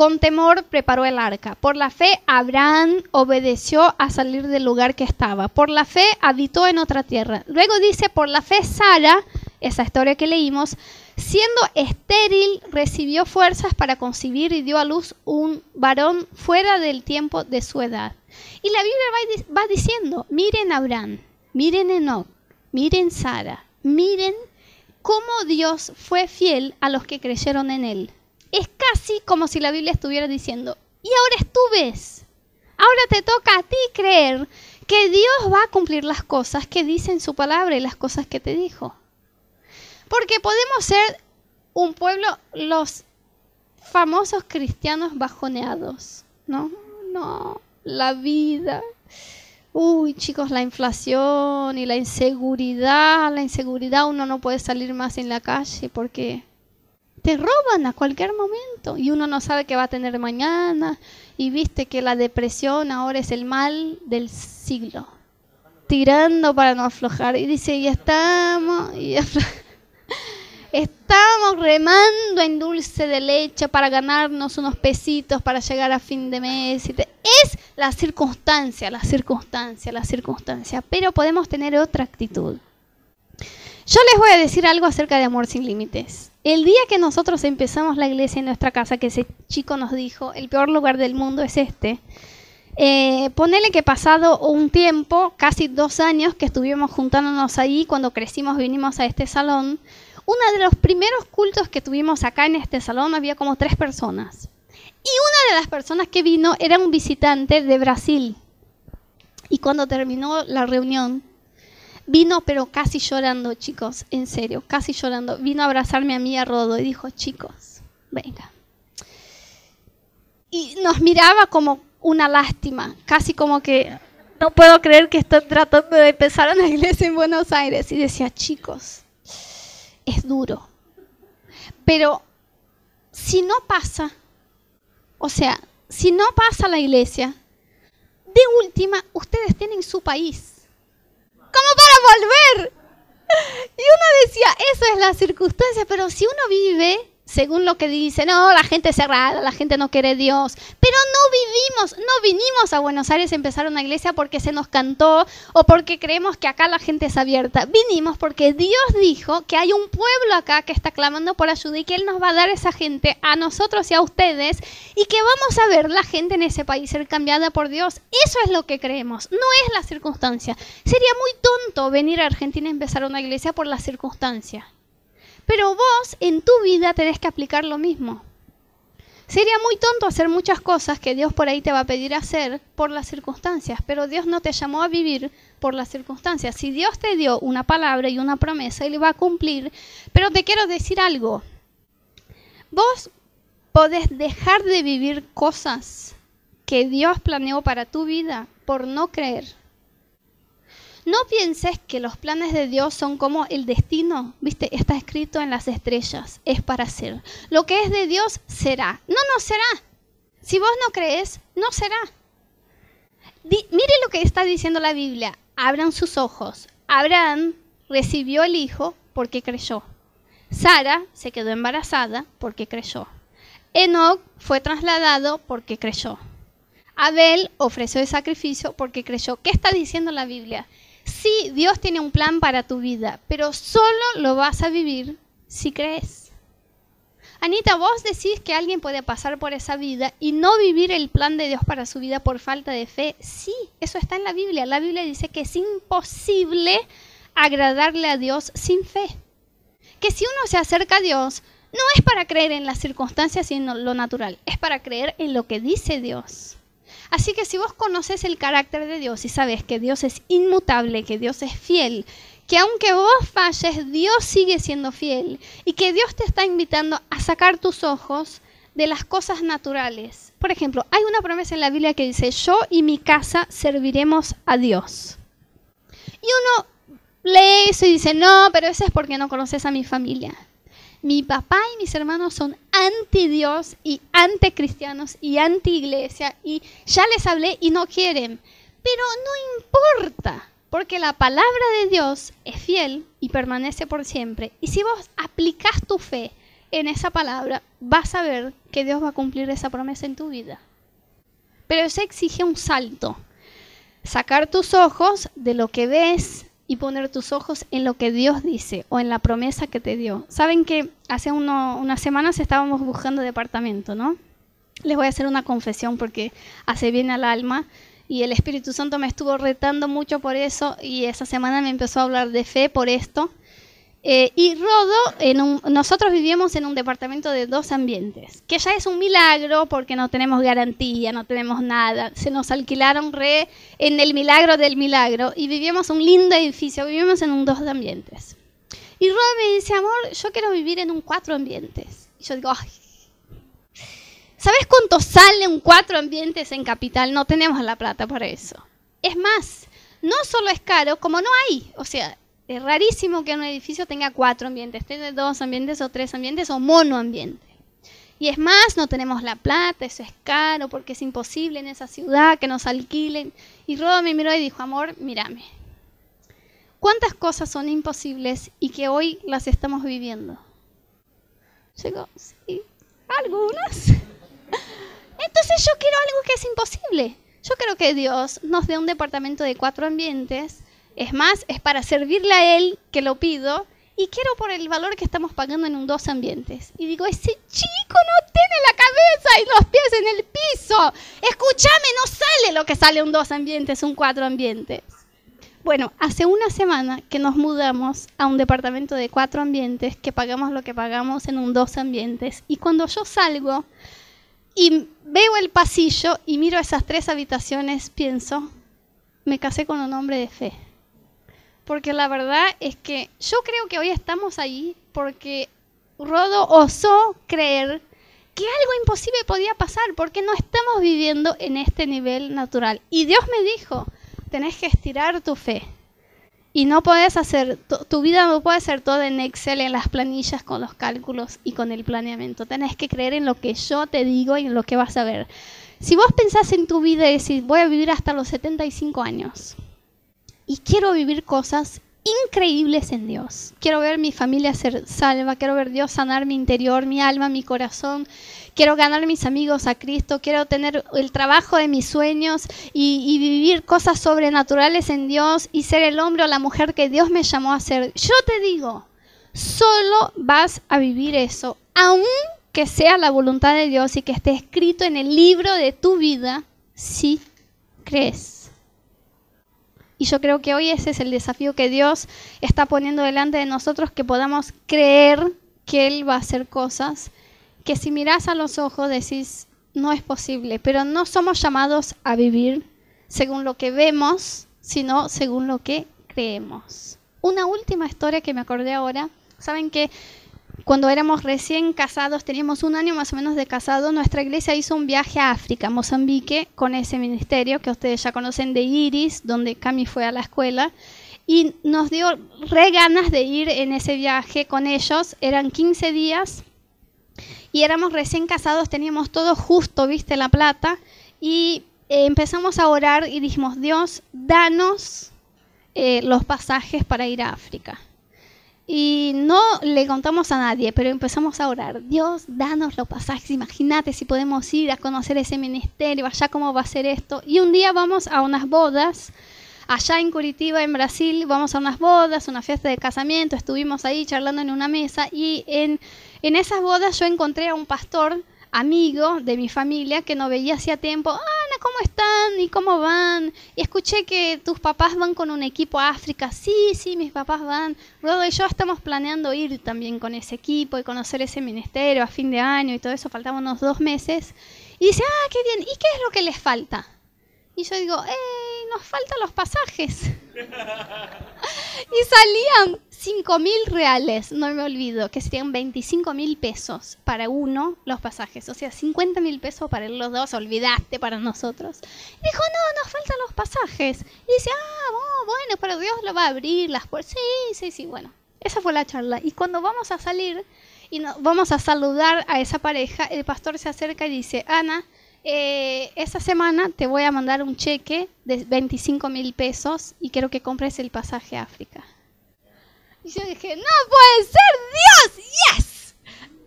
con temor preparó el arca. Por la fe Abraham obedeció a salir del lugar que estaba. Por la fe habitó en otra tierra. Luego dice, por la fe Sara, esa historia que leímos, siendo estéril, recibió fuerzas para concebir y dio a luz un varón fuera del tiempo de su edad. Y la Biblia va, diciendo, miren Abraham, miren Enoch, miren Sara, miren cómo Dios fue fiel a los que creyeron en Él. Es casi como si la Biblia estuviera diciendo, y ahora tú ves, ahora te toca a ti creer que Dios va a cumplir las cosas que dice en su palabra y las cosas que te dijo. Porque podemos ser un pueblo, los famosos cristianos bajoneados, ¿no? No, la vida, Uy, chicos, la inflación y la inseguridad, la inseguridad, uno no puede salir más en la calle porque te roban a cualquier momento y uno no sabe qué va a tener mañana. Y viste que la depresión ahora es el mal del siglo. Tirando para no aflojar. Y dice, y estamos Estamos remando en dulce de leche para ganarnos unos pesitos para llegar a fin de mes. Es la circunstancia, la circunstancia, la circunstancia. Pero podemos tener otra actitud. Yo les voy a decir algo acerca de Amor sin Límites. El día que nosotros empezamos la iglesia en nuestra casa, que ese chico nos dijo, el peor lugar del mundo es este, eh, ponele que pasado un tiempo, casi dos años que estuvimos juntándonos ahí, cuando crecimos vinimos a este salón, uno de los primeros cultos que tuvimos acá en este salón había como tres personas. Y una de las personas que vino era un visitante de Brasil. Y cuando terminó la reunión, vino pero casi llorando, chicos, en serio, casi llorando. Vino a abrazarme a mí a Rodo y dijo, chicos, venga. Y nos miraba como una lástima, casi como que no puedo creer que estoy tratando de empezar una iglesia en Buenos Aires. Y decía, chicos, es duro. Pero si no pasa, o sea, si no pasa la iglesia, de última, ustedes tienen su país. ¿Cómo para volver? [LAUGHS] Y uno decía, eso es la circunstancia, pero si uno vive según lo que dice, no, la gente es cerrada, la gente no quiere Dios. Pero no vivimos, no vinimos a Buenos Aires a empezar una iglesia porque se nos cantó o porque creemos que acá la gente es abierta. Vinimos porque Dios dijo que hay un pueblo acá que está clamando por ayuda y que Él nos va a dar esa gente a nosotros y a ustedes y que vamos a ver la gente en ese país ser cambiada por Dios. Eso es lo que creemos, no es la circunstancia. Sería muy tonto venir a Argentina a empezar una iglesia por la circunstancia. Pero vos en tu vida tenés que aplicar lo mismo. Sería muy tonto hacer muchas cosas que Dios por ahí te va a pedir hacer por las circunstancias, pero Dios no te llamó a vivir por las circunstancias. Si Dios te dio una palabra y una promesa, Él va a cumplir. Pero te quiero decir algo. Vos podés dejar de vivir cosas que Dios planeó para tu vida por no creer. No pienses que los planes de Dios son como el destino, viste, está escrito en las estrellas, es para ser. Lo que es de Dios será. No, no será. Si vos no crees, no será. mire lo que está diciendo la Biblia. Abran sus ojos. Abraham recibió el hijo porque creyó. Sara se quedó embarazada porque creyó. Enoch fue trasladado porque creyó. Abel ofreció el sacrificio porque creyó. ¿Qué está diciendo la Biblia? Sí, Dios tiene un plan para tu vida, pero solo lo vas a vivir si crees. Anita, vos decís que alguien puede pasar por esa vida y no vivir el plan de Dios para su vida por falta de fe. Sí, eso está en la Biblia. La Biblia dice que es imposible agradarle a Dios sin fe. Que si uno se acerca a Dios, no es para creer en las circunstancias y en lo natural, es para creer en lo que dice Dios. Así que si vos conoces el carácter de Dios y sabes que Dios es inmutable, que Dios es fiel, que aunque vos falles, Dios sigue siendo fiel y que Dios te está invitando a sacar tus ojos de las cosas naturales. Por ejemplo, hay una promesa en la Biblia que dice, yo y mi casa serviremos a Dios. Y uno lee eso y dice, no, pero eso es porque no conoces a mi familia mi papá y mis hermanos son anti Dios y anti cristianos y anti iglesia y ya les hablé y no quieren. Pero no importa, porque la palabra de Dios es fiel y permanece por siempre. Y si vos aplicas tu fe en esa palabra, vas a ver que Dios va a cumplir esa promesa en tu vida. Pero eso exige un salto. Sacar tus ojos de lo que ves y poner tus ojos en lo que Dios dice o en la promesa que te dio. Saben que hace unas semanas estábamos buscando departamento, ¿no? Les voy a hacer una confesión porque hace bien al alma y el Espíritu Santo me estuvo retando mucho por eso y esa semana me empezó a hablar de fe por esto eh, y Rodo, en nosotros vivíamos en un departamento de dos ambientes, que ya es un milagro porque no tenemos garantía, no tenemos nada. Se nos alquilaron re en el milagro del milagro y vivíamos un lindo edificio, vivíamos en un dos ambientes. Y Rodo me dice, amor, yo quiero vivir en un cuatro ambientes. Y yo digo, ay, ¿sabes cuánto sale un cuatro ambientes en capital? No tenemos la plata para eso. Es más, no solo es caro, como no hay, o sea, es rarísimo que un edificio tenga cuatro ambientes, tenga dos ambientes o tres ambientes o monoambiente. Y es más, no tenemos la plata, eso es caro porque es imposible en esa ciudad que nos alquilen. Y Rodo me miró y dijo, amor, mírame. ¿Cuántas cosas son imposibles y que hoy las estamos viviendo? Llegó, sí, algunas. Entonces yo quiero algo que es imposible. Yo quiero que Dios nos dé un departamento de cuatro ambientes es más, es para servirle a Él que lo pido y quiero por el valor que estamos pagando en un dos ambientes. Y digo, ese chico no tiene la cabeza y los pies en el piso. Escúchame, no sale lo que sale un dos ambientes, un cuatro ambientes. Bueno, hace una semana que nos mudamos a un departamento de cuatro ambientes, que pagamos lo que pagamos en un dos ambientes. Y cuando yo salgo y veo el pasillo y miro esas tres habitaciones, pienso, me casé con un hombre de fe. Porque la verdad es que yo creo que hoy estamos ahí porque Rodo osó creer que algo imposible podía pasar, porque no estamos viviendo en este nivel natural. Y Dios me dijo, tenés que estirar tu fe. Y no puedes hacer, tu vida no puede ser toda en Excel, en las planillas, con los cálculos y con el planeamiento. Tenés que creer en lo que yo te digo y en lo que vas a ver. Si vos pensás en tu vida y decís, voy a vivir hasta los 75 años y quiero vivir cosas increíbles en Dios. Quiero ver mi familia ser salva, quiero ver Dios sanar mi interior, mi alma, mi corazón, quiero ganar mis amigos a Cristo, quiero tener el trabajo de mis sueños y, vivir cosas sobrenaturales en Dios y ser el hombre o la mujer que Dios me llamó a ser. Yo te digo, solo vas a vivir eso, aun que sea la voluntad de Dios y que esté escrito en el libro de tu vida, si crees. Y yo creo que hoy ese es el desafío que Dios está poniendo delante de nosotros, que podamos creer que Él va a hacer cosas que si miras a los ojos decís, no es posible, pero no somos llamados a vivir según lo que vemos, sino según lo que creemos. Una última historia que me acordé ahora, saben que cuando éramos recién casados, teníamos un año más o menos de casado, nuestra iglesia hizo un viaje a África, Mozambique, con ese ministerio que ustedes ya conocen de Iris, donde Cami fue a la escuela, y nos dio re ganas de ir en ese viaje con ellos. Eran 15 días y éramos recién casados, teníamos todo justo, viste, la plata, y eh, empezamos a orar y dijimos, Dios, danos eh, los pasajes para ir a África. Y no le contamos a nadie, pero empezamos a orar. Dios, danos los pasajes. Imagínate si podemos ir a conocer ese ministerio, allá cómo va a ser esto. Y un día vamos a unas bodas, allá en Curitiba, en Brasil, vamos a unas bodas, una fiesta de casamiento. Estuvimos ahí charlando en una mesa y en en esas bodas yo encontré a un pastor amigo de mi familia que no veía hacía tiempo. Ana, ¿cómo están? ¿Y cómo van? Y escuché que tus papás van con un equipo a África. Sí, sí, mis papás van. Rodo y yo estamos planeando ir también con ese equipo y conocer ese ministerio a fin de año y todo eso. Faltaban unos dos meses. Y dice, ah, qué bien. ¿Y qué es lo que les falta? Y yo digo, ¡eh! Nos faltan los pasajes. [LAUGHS] y salían 5 mil reales, no me olvido, que serían 25 mil pesos para uno los pasajes, o sea, 50 mil pesos para los dos, olvidaste para nosotros. Y dijo, no, nos faltan los pasajes. Y dice, ah, bueno, pero Dios lo va a abrir las puertas. Sí, sí, sí, bueno, esa fue la charla. Y cuando vamos a salir y vamos a saludar a esa pareja, el pastor se acerca y dice, Ana, eh, esta semana te voy a mandar un cheque de 25 mil pesos y quiero que compres el pasaje a África. Y yo dije, no puede ser Dios, yes.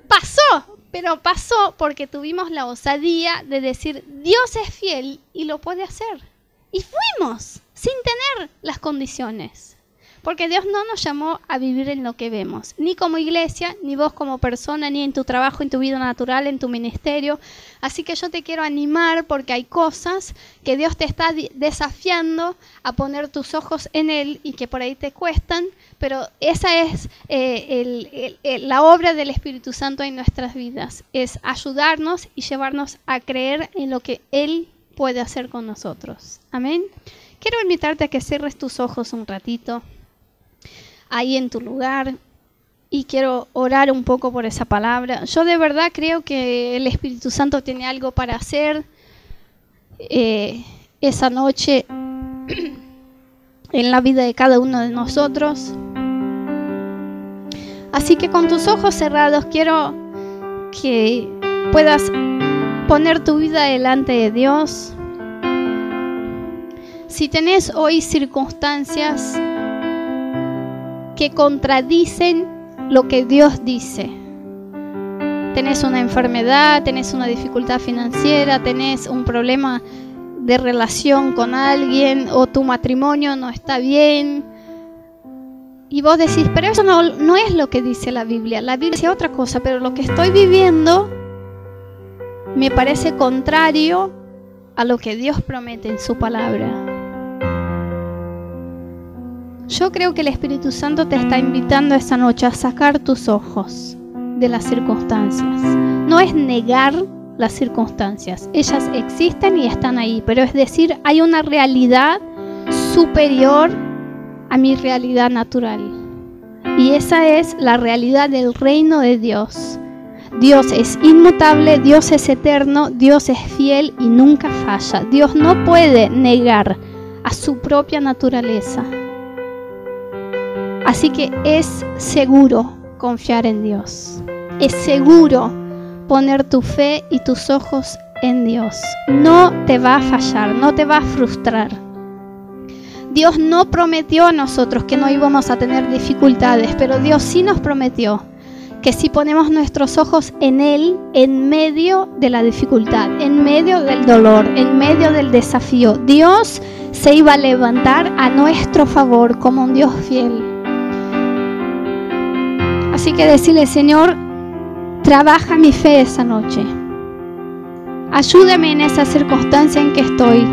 Pasó, pero pasó porque tuvimos la osadía de decir, Dios es fiel y lo puede hacer. Y fuimos, sin tener las condiciones. Porque Dios no nos llamó a vivir en lo que vemos, ni como iglesia, ni vos como persona, ni en tu trabajo, en tu vida natural, en tu ministerio. Así que yo te quiero animar porque hay cosas que Dios te está desafiando a poner tus ojos en Él y que por ahí te cuestan, pero esa es eh, la obra del Espíritu Santo en nuestras vidas, es ayudarnos y llevarnos a creer en lo que Él puede hacer con nosotros. Amén. Quiero invitarte a que cierres tus ojos un ratito ahí en tu lugar y quiero orar un poco por esa palabra. Yo de verdad creo que el Espíritu Santo tiene algo para hacer eh, esa noche [CLEARS THROAT] en la vida de cada uno de nosotros. Así que con tus ojos cerrados quiero que puedas poner tu vida delante de Dios. Si tenés hoy circunstancias que contradicen lo que Dios dice. Tenés una enfermedad, tenés una dificultad financiera, tenés un problema de relación con alguien o tu matrimonio no está bien Y vos decís, pero eso no, no es lo que dice la Biblia. La Biblia dice otra cosa, pero lo que estoy viviendo me parece contrario a lo que Dios promete en su palabra. Yo creo que el Espíritu Santo te está invitando esta noche a sacar tus ojos de las circunstancias. No es negar las circunstancias, ellas existen y están ahí, pero es decir, hay una realidad superior a mi realidad natural. Y esa es la realidad del reino de Dios. Dios es inmutable, Dios es eterno, Dios es fiel y nunca falla. Dios no puede negar a su propia naturaleza. Así que es seguro confiar en Dios. Es seguro poner tu fe y tus ojos en Dios. No te va a fallar, no te va a frustrar. Dios no prometió a nosotros que no íbamos a tener dificultades, pero Dios sí nos prometió que si ponemos nuestros ojos en Él, en medio de la dificultad, en medio del dolor, en medio del desafío, Dios se iba a levantar a nuestro favor como un Dios fiel. Así que decirle, Señor, trabaja mi fe esa noche. Ayúdame en esa circunstancia en que estoy.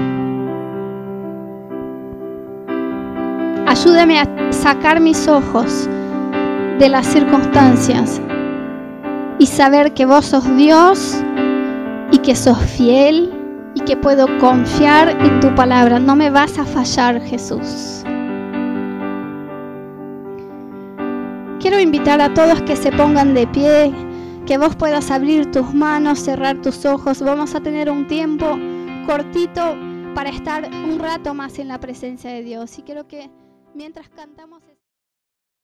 Ayúdame a sacar mis ojos de las circunstancias y saber que vos sos Dios y que sos fiel y que puedo confiar en tu palabra. No me vas a fallar, Jesús. Quiero invitar a todos que se pongan de pie, que vos puedas abrir tus manos, cerrar tus ojos. Vamos a tener un tiempo cortito para estar un rato más en la presencia de Dios. Y quiero que Mientras cantamos...